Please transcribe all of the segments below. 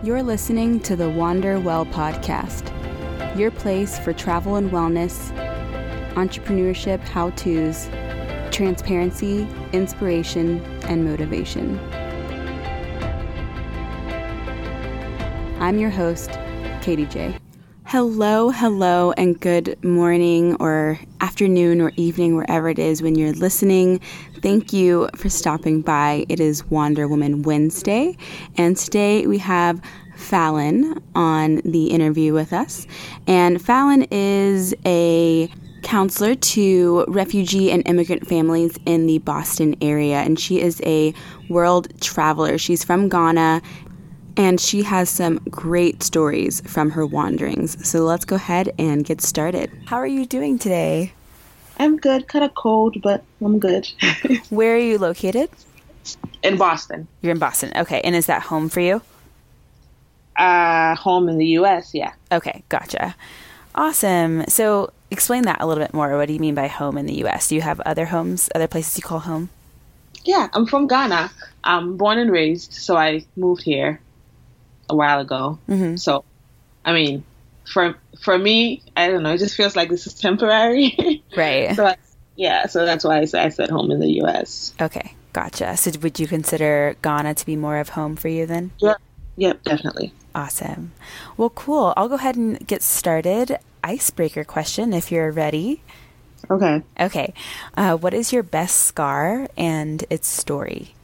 You're listening to the Wander Well podcast, your place for travel and wellness, entrepreneurship how to's, transparency, inspiration, and motivation. I'm your host, Katie J. Hello, hello, and good morning or afternoon or evening, wherever it is when you're listening. Thank you for stopping by. It is Wander Woman Wednesday, and today we have Fallon on the interview with us. And Fallon is a counselor to refugee and immigrant families in the Boston area, and she is a world traveler. She's from Ghana and she has some great stories from her wanderings. So let's go ahead and get started. How are you doing today? I'm good, kind of cold, but I'm good. Where are you located? In Boston. You're in Boston. Okay. And is that home for you? Uh, home in the US, yeah. Okay, gotcha. Awesome. So explain that a little bit more. What do you mean by home in the US? Do you have other homes, other places you call home? Yeah, I'm from Ghana. I'm born and raised, so I moved here a while ago. Mm-hmm. So, I mean, for for me, I don't know. It just feels like this is temporary. Right. so, I, yeah. So that's why I said, I said home in the U.S. Okay, gotcha. So would you consider Ghana to be more of home for you then? Yep. Yep. Definitely. Awesome. Well, cool. I'll go ahead and get started. Icebreaker question, if you're ready. Okay. Okay. Uh, what is your best scar and its story?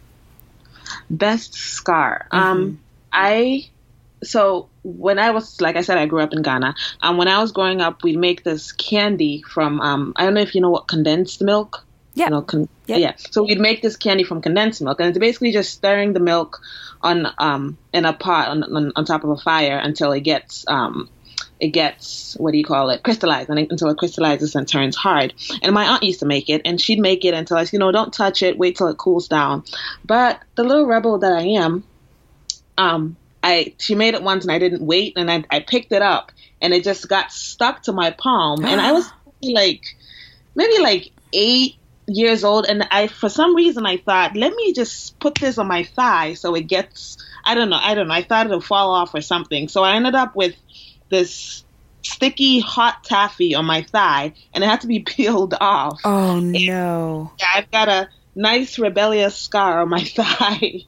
Best scar. Um, I so when I was like I said, I grew up in Ghana. and when I was growing up, we'd make this candy from um, I don't know if you know what condensed milk. Yeah. You know, con- Yep. Yeah. So we'd make this candy from condensed milk, and it's basically just stirring the milk on um in a pot on on, on top of a fire until it gets um it gets what do you call it crystallized and it- until it crystallizes and turns hard and my aunt used to make it and she'd make it until I you know don't touch it wait till it cools down but the little rebel that I am um I she made it once and I didn't wait and I, I picked it up and it just got stuck to my palm. And I was like maybe like eight years old and I for some reason I thought let me just put this on my thigh so it gets I don't know I don't know I thought it'll fall off or something. So I ended up with this sticky hot taffy on my thigh and it had to be peeled off. Oh, no. yeah, I've got a nice rebellious scar on my thigh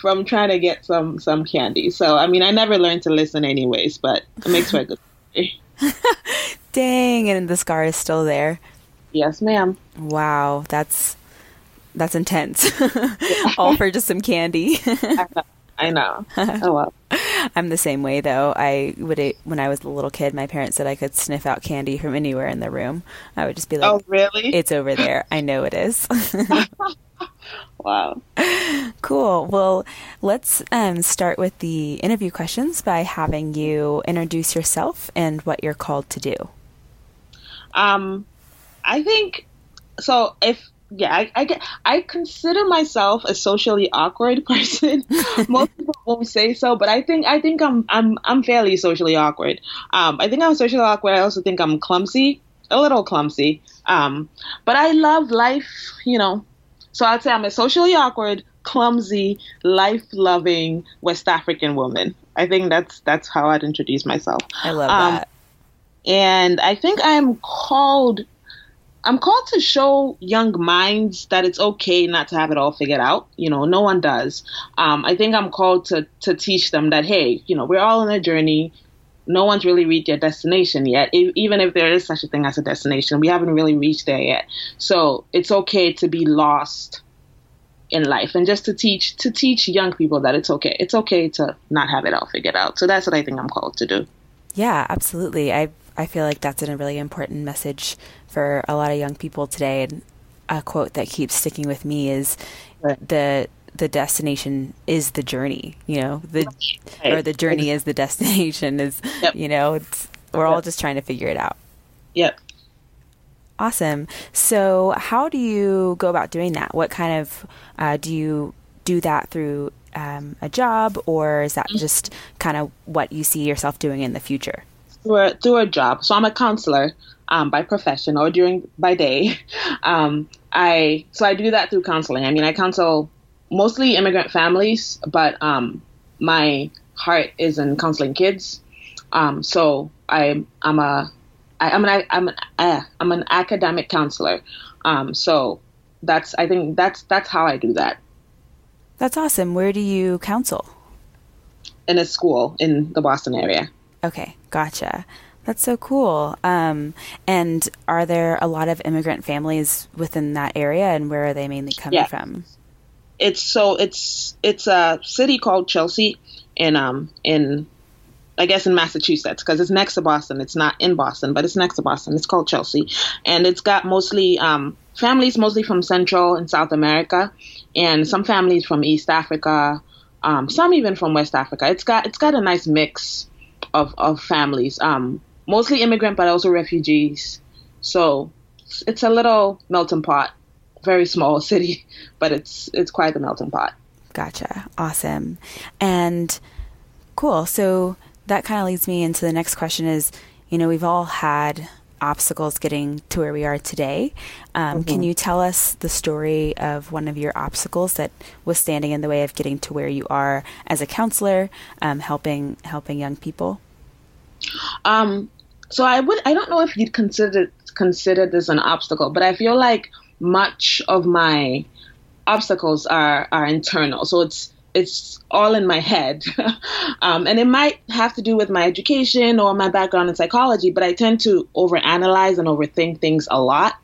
from trying to get some some candy. So I mean, I never learned to listen anyways, but it makes for a good. story. Dang, and the scar is still there. Yes, ma'am. Wow, that's that's intense. All for just some candy. I know. I know. Oh well. I'm the same way though. I would when I was a little kid, my parents said I could sniff out candy from anywhere in the room. I would just be like, Oh really? "It's over there. I know it is." wow. cool. Well, let's um, start with the interview questions by having you introduce yourself and what you're called to do. Um, I think so. If yeah, I, I get. I consider myself a socially awkward person. Most people won't say so, but I think I think I'm I'm I'm fairly socially awkward. Um, I think I'm socially awkward. I also think I'm clumsy, a little clumsy. Um, but I love life. You know, so I'd say I'm a socially awkward, clumsy, life-loving West African woman. I think that's that's how I'd introduce myself. I love Um, that. and I think I'm called I'm called to show young minds that it's okay not to have it all figured out. You know, no one does. Um, I think I'm called to to teach them that hey, you know, we're all on a journey. No one's really reached their destination yet. E- even if there is such a thing as a destination, we haven't really reached there yet. So it's okay to be lost in life, and just to teach to teach young people that it's okay. It's okay to not have it all figured out. So that's what I think I'm called to do. Yeah, absolutely. I I feel like that's a really important message for a lot of young people today. And a quote that keeps sticking with me is Right. the the destination is the journey. You know, the Right. or the journey is the destination. Is Yep. you know, it's we're all just trying to figure it out. Yep. Awesome. So, how do you go about doing that? What kind of uh, do you do that through um, a job, or is that just kind of what you see yourself doing in the future? through a, through a job. So I'm a counselor um, by profession or during by day. Um, I so I do that through counseling. I mean, I counsel mostly immigrant families, but um, my heart is in counseling kids. Um, so I, I'm a, I, I'm an, I'm an, uh, I'm an academic counselor. Um, so that's, I think that's, that's how I do that. That's awesome. Where do you counsel? In a school in the Boston area. Okay, gotcha. That's so cool. Um, and are there a lot of immigrant families within that area, and where are they mainly coming yeah. from? It's so it's it's a city called Chelsea, in um in I guess in Massachusetts because it's next to Boston. It's not in Boston, but it's next to Boston. It's called Chelsea, and it's got mostly um, families, mostly from Central and South America, and some families from East Africa, um, some even from West Africa. It's got it's got a nice mix of of families. Um, mostly immigrant, but also refugees. So it's a little melting pot, very small city, but it's it's quite the melting pot. Gotcha. Awesome. And cool. So that kind of leads me into the next question is, you know, we've all had obstacles getting to where we are today. Um, mm-hmm. Can you tell us the story of one of your obstacles that was standing in the way of getting to where you are as a counselor, um, helping helping young people? Um, so I would I don't know if you'd consider consider this an obstacle, but I feel like much of my obstacles are are internal. So it's it's all in my head, um, and it might have to do with my education or my background in psychology. But I tend to overanalyze and overthink things a lot,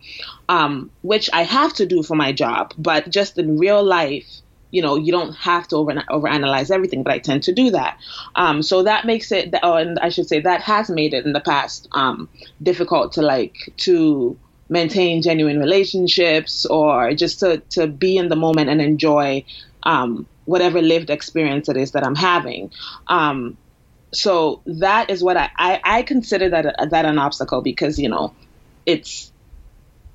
um, which I have to do for my job. But just in real life, you know, you don't have to over overanalyze everything, but I tend to do that. Um, so that makes it, oh, and I should say that has made it in the past um, difficult to like to maintain genuine relationships or just to to be in the moment and enjoy um, whatever lived experience it is that I'm having. Um, so that is what I, I, I consider that that an obstacle because you know it's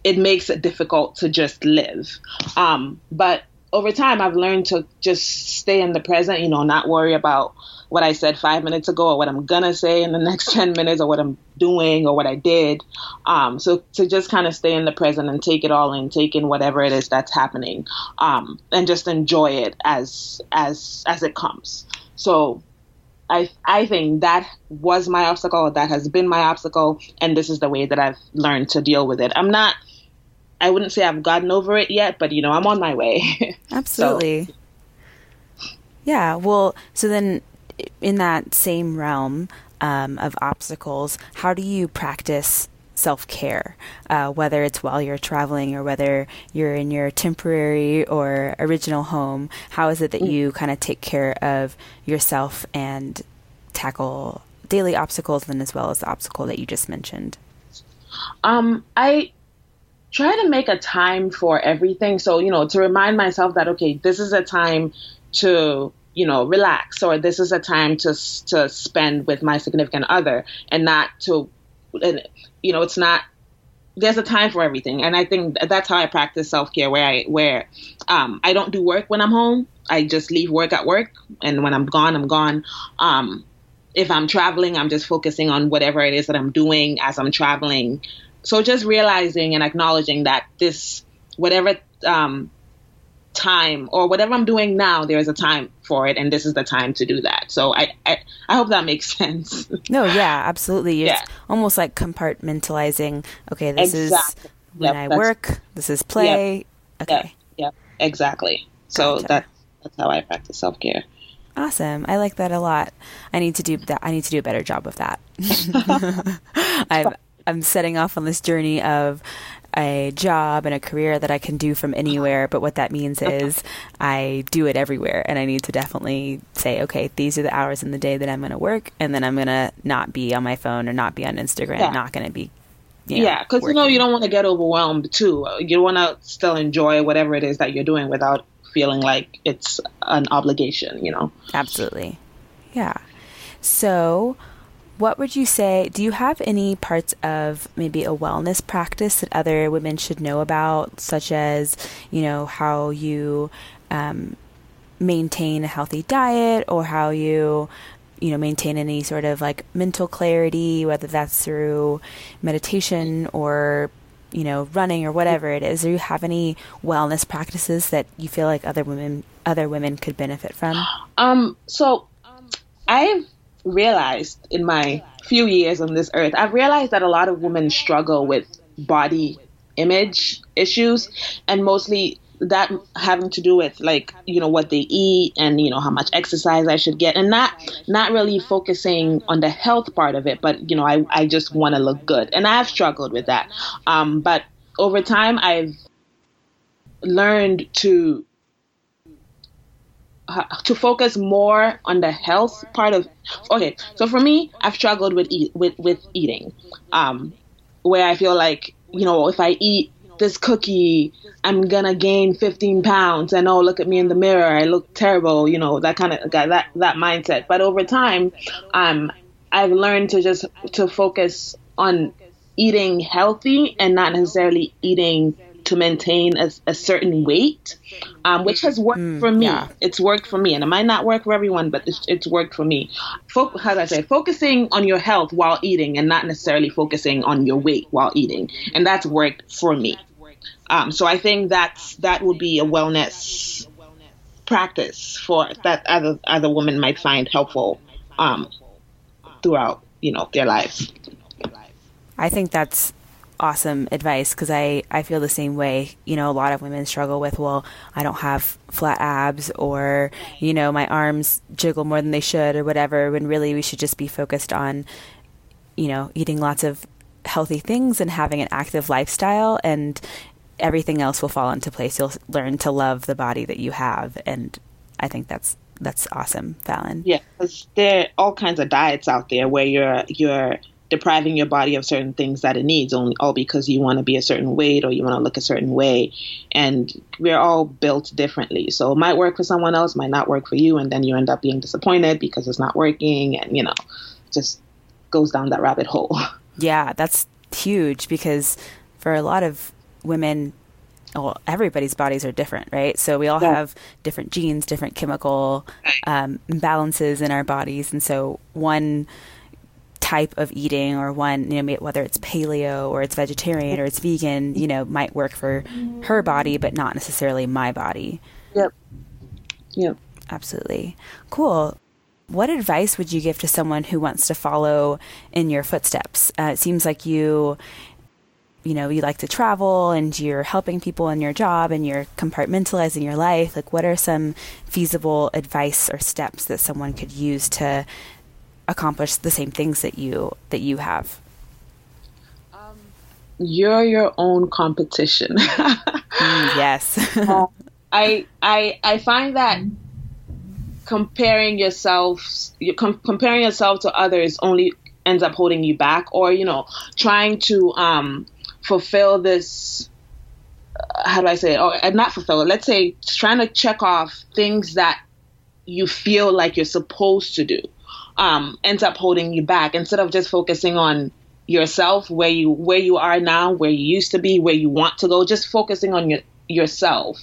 it makes it difficult to just live. Um, but over time, I've learned to just stay in the present, you know, not worry about what I said five minutes ago or what I'm gonna say in the next 10 minutes or what I'm doing or what I did. Um, so to just kind of stay in the present and take it all in, take in whatever it is that's happening, um, and just enjoy it as, as, as it comes. So I, I think that was my obstacle. That has been my obstacle. And this is the way that I've learned to deal with it. I'm not, I wouldn't say I've gotten over it yet, but you know, I'm on my way. Absolutely. so. Yeah. Well, so then in that same realm um, of obstacles, how do you practice self care, uh, whether it's while you're traveling or whether you're in your temporary or original home? How is it that you kind of take care of yourself and tackle daily obstacles, and as well as the obstacle that you just mentioned? Um, I try to make a time for everything. So, you know, to remind myself that, okay, this is a time to, you know, relax or this is a time to, to spend with my significant other and not to, and, you know, it's not, there's a time for everything. And I think that's how I practice self care where I, where, um, I don't do work when I'm home. I just leave work at work. And when I'm gone, I'm gone. Um, if I'm traveling, I'm just focusing on whatever it is that I'm doing as I'm traveling so just realizing and acknowledging that this whatever um, time or whatever I'm doing now, there is a time for it, and this is the time to do that. So I I, I hope that makes sense. no, yeah, absolutely. It's yeah. almost like compartmentalizing. Okay, this exactly. is when yep, I work. This is play. Yep, okay. Yep, yep exactly. So gotcha. that that's how I practice self care. Awesome. I like that a lot. I need to do that. I need to do a better job of that. I've I'm setting off on this journey of a job and a career that I can do from anywhere. But what that means is I do it everywhere. And I need to definitely say, okay, these are the hours in the day that I'm going to work. And then I'm going to not be on my phone or not be on Instagram, yeah. not going to be. You know, yeah, because you know you don't want to get overwhelmed too. You want to still enjoy whatever it is that you're doing without feeling like it's an obligation. You know. Absolutely. Yeah. So, what would you say? Do you have any parts of maybe a wellness practice that other women should know about, such as, you know, how you um, maintain a healthy diet or how you, you know, maintain any sort of like mental clarity, whether that's through meditation or you know, running or whatever it is, do you have any wellness practices that you feel like other women other women could benefit from? Um, so I've realized in my few years on this earth, I've realized that a lot of women struggle with body image issues and mostly that having to do with like you know what they eat and you know how much exercise I should get and not not really focusing on the health part of it but you know I, I just want to look good. And I've struggled with that. Um, but over time I've learned to to focus more on the health part of okay so for me I've struggled with eat with with eating. Um, where I feel like you know if I eat this cookie i'm gonna gain 15 pounds and oh look at me in the mirror i look terrible you know that kind of that that mindset. But over time um i've learned to just to focus on eating healthy and not necessarily eating to maintain a, a certain weight, um, which has worked mm, for me. Yeah. It's worked for me, and it might not work for everyone, but it's, it's worked for me. How do I say? Focusing on your health while eating, and not necessarily focusing on your weight while eating, and that's worked for me. Um, so I think that's that would be a wellness practice for that other other women might find helpful um, throughout you know their lives. I think that's awesome advice because I, I feel the same way. You know, a lot of women struggle with, well, I don't have flat abs or, you know, my arms jiggle more than they should or whatever, when really we should just be focused on, you know, eating lots of healthy things and having an active lifestyle and everything else will fall into place. You'll learn to love the body that you have. And I think that's that's awesome, Fallon. Yeah, there are all kinds of diets out there where you're you're depriving your body of certain things that it needs only all because you want to be a certain weight or you want to look a certain way. And we're all built differently. So it might work for someone else might not work for you and then you end up being disappointed because it's not working and you know just goes down that rabbit hole. Yeah that's huge because for a lot of women well, everybody's bodies are different, right? So we all yeah. have different genes, different chemical um, imbalances in our bodies, and so one type of eating or one, you know, whether it's paleo or it's vegetarian or it's vegan, you know, might work for her body, but not necessarily my body. Yep. Yep. Absolutely. Cool. What advice would you give to someone who wants to follow in your footsteps? Uh, it seems like you, you know, you like to travel and you're helping people in your job and you're compartmentalizing your life. Like, what are some feasible advice or steps that someone could use to accomplish the same things that you that you have? Um, you're your own competition. mm, yes. uh, I I I find that comparing yourself you com- comparing yourself to others only ends up holding you back or you know trying to um fulfill this uh, how do I say it? Or uh, not fulfill it. Let's say trying to check off things that you feel like you're supposed to do um, ends up holding you back instead of just focusing on yourself, where you where you are now, where you used to be, where you want to go. Just focusing on your, yourself.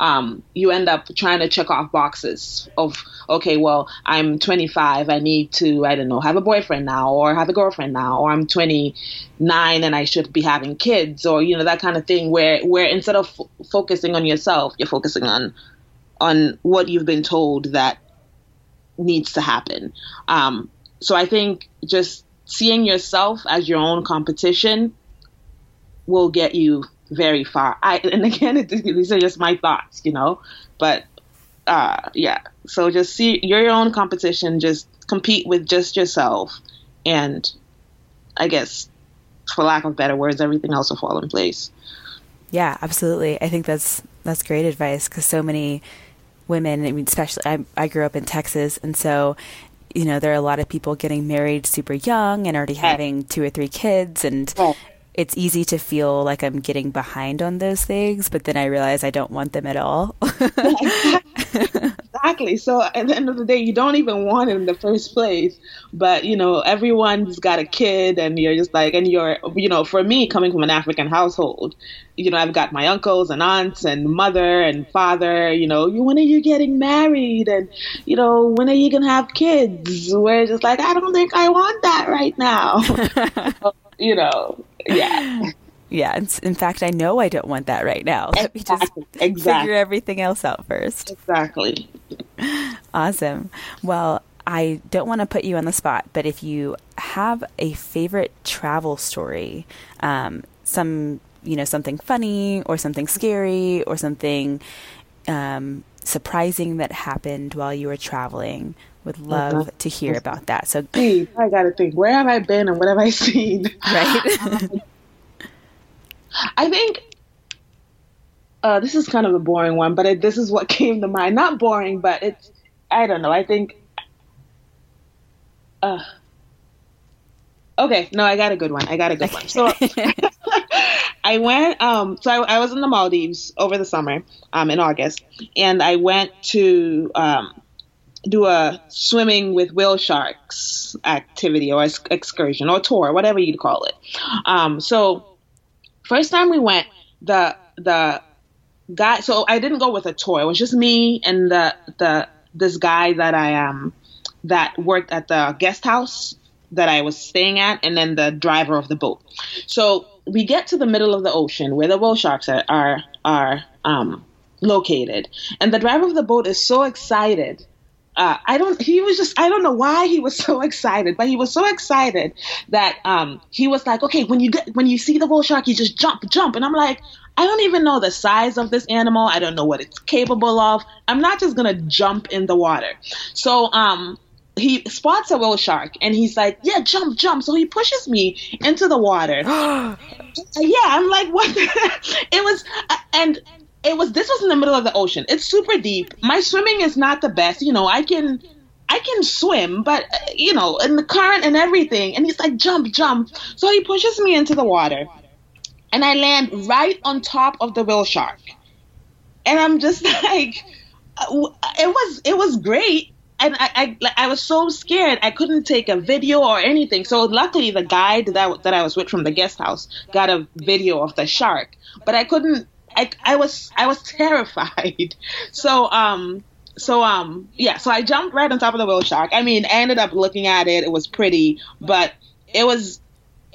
Um, you end up trying to check off boxes of okay, well, I'm 25, I need to I don't know have a boyfriend now or have a girlfriend now, or I'm 29 and I should be having kids, or you know that kind of thing. Where where instead of f- focusing on yourself, you're focusing on on what you've been told that needs to happen. Um, so I think just seeing yourself as your own competition will get you very far. I and again, it, these are just my thoughts, you know. But uh, yeah, so just see you're your own competition. Just compete with just yourself, and I guess, for lack of better words, everything else will fall in place. Yeah, absolutely. I think that's that's great advice because so many women. I mean, especially I, I grew up in Texas, and so you know there are a lot of people getting married super young and already having two or three kids, and it's easy to feel like I'm getting behind on those things, but then I realize I don't want them at all. exactly. So at the end of the day, you don't even want it in the first place. But you know, everyone's got a kid, and you're just like, and you're, you know, for me, coming from an African household, you know, I've got my uncles and aunts and mother and father. You know, you when are you getting married, and you know, when are you gonna have kids? We're just like, I don't think I want that right now. you know, yeah. Yeah, in fact, I know I don't want that right now. Let me just exactly. figure everything else out first. Exactly. Awesome. Well, I don't want to put you on the spot, but if you have a favorite travel story, um, some you know something funny or something scary or something um, surprising that happened while you were traveling, would love uh-huh. to hear about that. So, I got to think. Where have I been and what have I seen? Right. I think uh, this is kind of a boring one, but it, this is what came to mind. Not boring, but it's I don't know. I think. Uh, okay, no, I got a good one. I got a good one. So I went. Um, so I, I, was in the Maldives over the summer, um, in August, and I went to um, do a swimming with whale sharks activity or excursion or tour, whatever you'd call it. Um, so first time we went, the the guy. So I didn't go with a tour. It was just me and the the this guy that I um that worked at the guest house that I was staying at, and then the driver of the boat. So we get to the middle of the ocean where the whale sharks are are, are um, located, and the driver of the boat is so excited uh, I don't. He was just. I don't know why he was so excited, but he was so excited that um, he was like, "Okay, when you get when you see the bull shark, you just jump, jump." And I'm like, I don't even know the size of this animal. I don't know what it's capable of. I'm not just gonna jump in the water. So um, he spots a whale shark and he's like, "Yeah, jump, jump." So he pushes me into the water. yeah, I'm like, "What?" it was, uh, and it was this was in the middle of the ocean. It's super deep. My swimming is not the best. You know, I can I can swim, but you know, in the current and everything. And he's like, jump, jump. So he pushes me into the water, and I land right on top of the whale shark. And I'm just like, uh, it was it was great. And I, I, I was so scared I couldn't take a video or anything. So luckily the guide that that I was with from the guest house got a video of the shark, but I couldn't I, I was I was terrified. So um so um yeah, so I jumped right on top of the whale shark. I mean, I ended up looking at it. It was pretty, but it was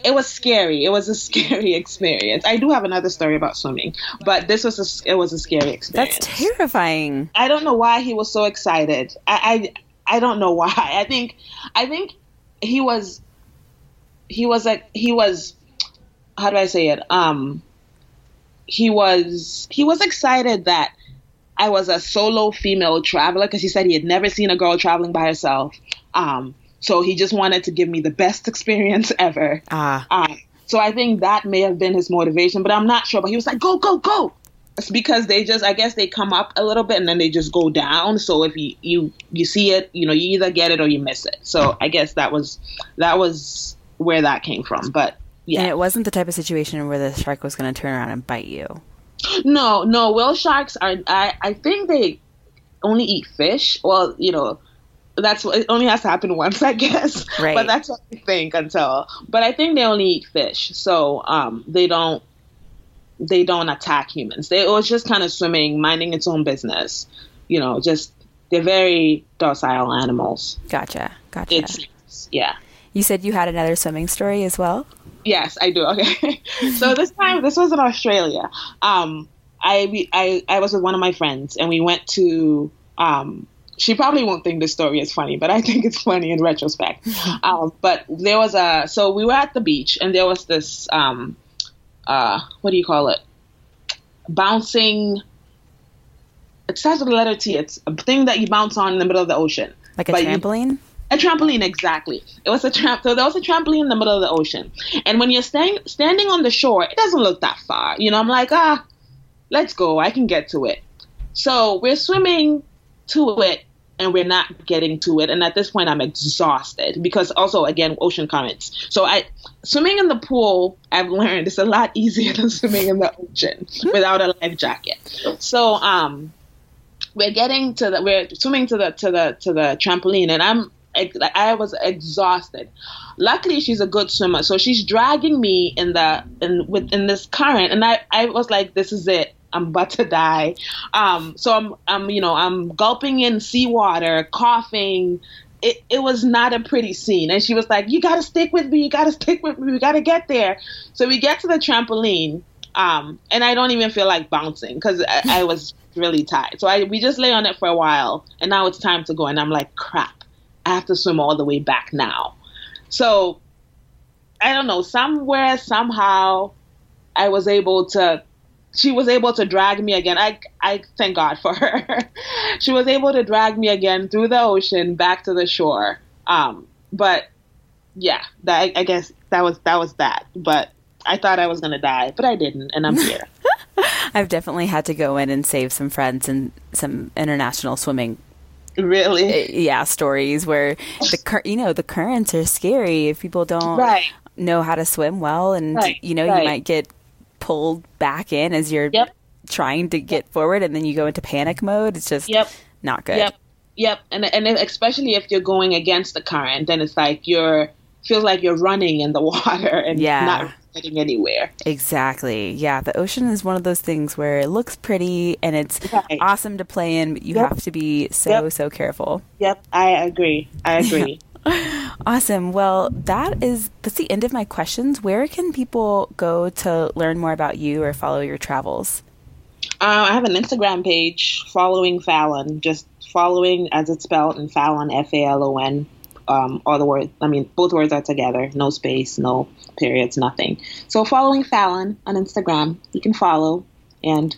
it was scary. It was a scary experience. I do have another story about swimming, but this was a, it was a scary experience. That's terrifying. I don't know why he was so excited. I, I I don't know why. I think I think he was he was like he was how do I say it? Um he was he was excited that I was a solo female traveler because he said he had never seen a girl traveling by herself. Um, so he just wanted to give me the best experience ever. Ah. Um, so I think that may have been his motivation, but I'm not sure. But he was like, "Go, go, go!" It's because they just, I guess, they come up a little bit and then they just go down. So if you you you see it, you know, you either get it or you miss it. So I guess that was that was where that came from. But yeah. And it wasn't the type of situation where the shark was going to turn around and bite you. No, no. Whale sharks are. I I think they only eat fish. Well, you know, that's what it only has to happen once, I guess. Right. But that's what I think until. But I think they only eat fish, so um, they don't they don't attack humans. They it was just kind of swimming, minding its own business. You know, just they're very docile animals. Gotcha. Gotcha. It's yeah. You said you had another swimming story as well. Yes, I do. Okay. so this time, this was in Australia. Um, I, I, I was with one of my friends and we went to, um, she probably won't think this story is funny, but I think it's funny in retrospect. um, but there was a, so we were at the beach and there was this, um, uh, what do you call it? Bouncing, it starts with the letter T. It's a thing that you bounce on in the middle of the ocean. Like a but trampoline? You, a trampoline, exactly. It was a tramp. So there was a trampoline in the middle of the ocean, and when you're staying standing on the shore, it doesn't look that far. You know, I'm like, ah, let's go. I can get to it. So we're swimming to it, and we're not getting to it. And at this point, I'm exhausted because also again ocean currents. So I swimming in the pool. I've learned it's a lot easier than swimming in the ocean without a life jacket. So um we're getting to the we're swimming to the to the to the trampoline and I'm I was exhausted. Luckily, she's a good swimmer, so she's dragging me in the in with in this current, and I I was like, this is it. I'm about to die. Um, so I'm I'm you know I'm gulping in seawater, coughing. It, it was not a pretty scene. And she was like, You gotta stick with me, you gotta stick with me, we gotta get there. So we get to the trampoline, um, and I don't even feel like bouncing because I, I, was really tired. So I we just lay on it for a while, and now it's time to go. And I'm like, crap, I have to swim all the way back now. So I don't know, somewhere, somehow, I was able to. She was able to drag me again. I I thank God for her. she was able to drag me again through the ocean back to the shore. Um, but yeah, that, I, I guess that was that was that. But I thought I was gonna die, but I didn't, and I'm here. I've definitely had to go in and save some friends and some international swimming really uh, yeah stories where the cur- you know the currents are scary if people don't right. know how to swim well and Right, you know right. you might get pulled back in as you're Yep. trying to get forward and then you go into panic mode it's just Yep. not good Yep. Yep. And and especially if you're going against the current, then it's like you're feels like you're running in the water and Yeah. not getting anywhere. Exactly. Yeah, the ocean is one of those things where it looks pretty and it's Right. awesome to play in, but you Yep. have to be so Yep. so careful. Yep. I agree. I agree. Awesome. Well, that is that's the end of my questions. Where can people go to learn more about you or follow your travels? Uh, I have an Instagram page following Fallon, just following as it's spelled and Fallon F A L O N. Um, all the words, I mean, both words are together, no space, no periods, nothing. So following Fallon on Instagram, you can follow and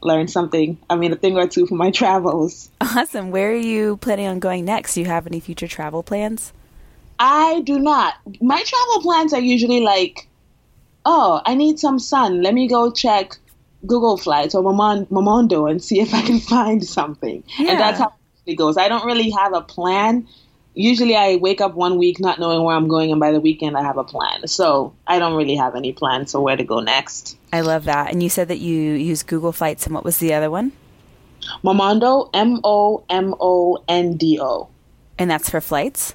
learn something. I mean, a thing or two from my travels. Awesome. Where are you planning on going next? Do you have any future travel plans? I do not. My travel plans are usually like, oh, I need some sun. Let me go check Google Flights or Momondo and see if I can find something. Yeah. And that's how it goes. I don't really have a plan. Usually I wake up one week not knowing where I'm going, and by the weekend I have a plan. So I don't really have any plans for where to go next. I love that. And you said that you use Google Flights and what was the other one? Momondo, M O M O N D O. And that's for flights?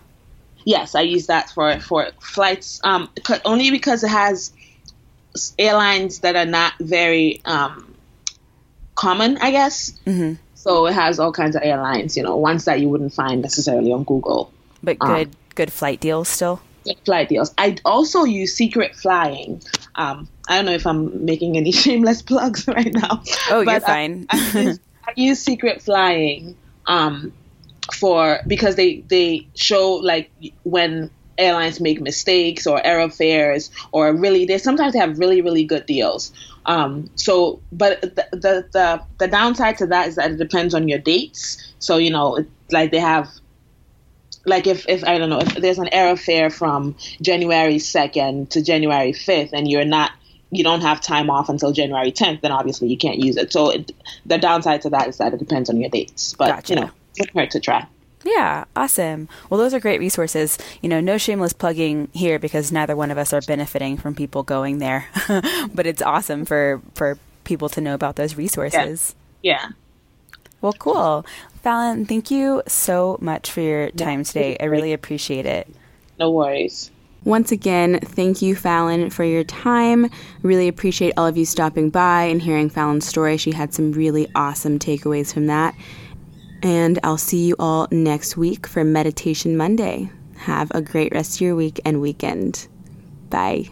Yes, I use that for for flights. Um, only because it has airlines that are not very um, common, I guess. Mhm. So it has all kinds of airlines, you know, ones that you wouldn't find necessarily on Google. But Ah. good good flight deals still? Good Flight deals. I also use Secret Flying. Um, I don't know if I'm making any shameless plugs right now. Oh, you're but I- fine. I, use, I use Secret Flying um, for because they they show like when airlines make mistakes or error fares or really they sometimes they have really really good deals. Um, so, but the, the the the downside to that is that it depends on your dates. So you know, like they have like if, if I don't know if there's an error fare from January 2nd to January 5th and you're not you don't have time off until January 10th then obviously you can't use it so it, the downside to that is that it depends on your dates but Gotcha. you know it's hard to try Yeah, awesome. Well, those are great resources. You know, no shameless plugging here because neither one of us are benefiting from people going there. but it's awesome for for people to know about those resources. yeah Well, cool. Fallon, thank you so much for your time today. I really appreciate it. no worries Once again, thank you, Fallon, for your time. Really appreciate all of you stopping by and hearing Fallon's story. She had some really awesome takeaways from that. And I'll see you all next week for Meditation Monday. Have a great rest of your week and weekend. Bye.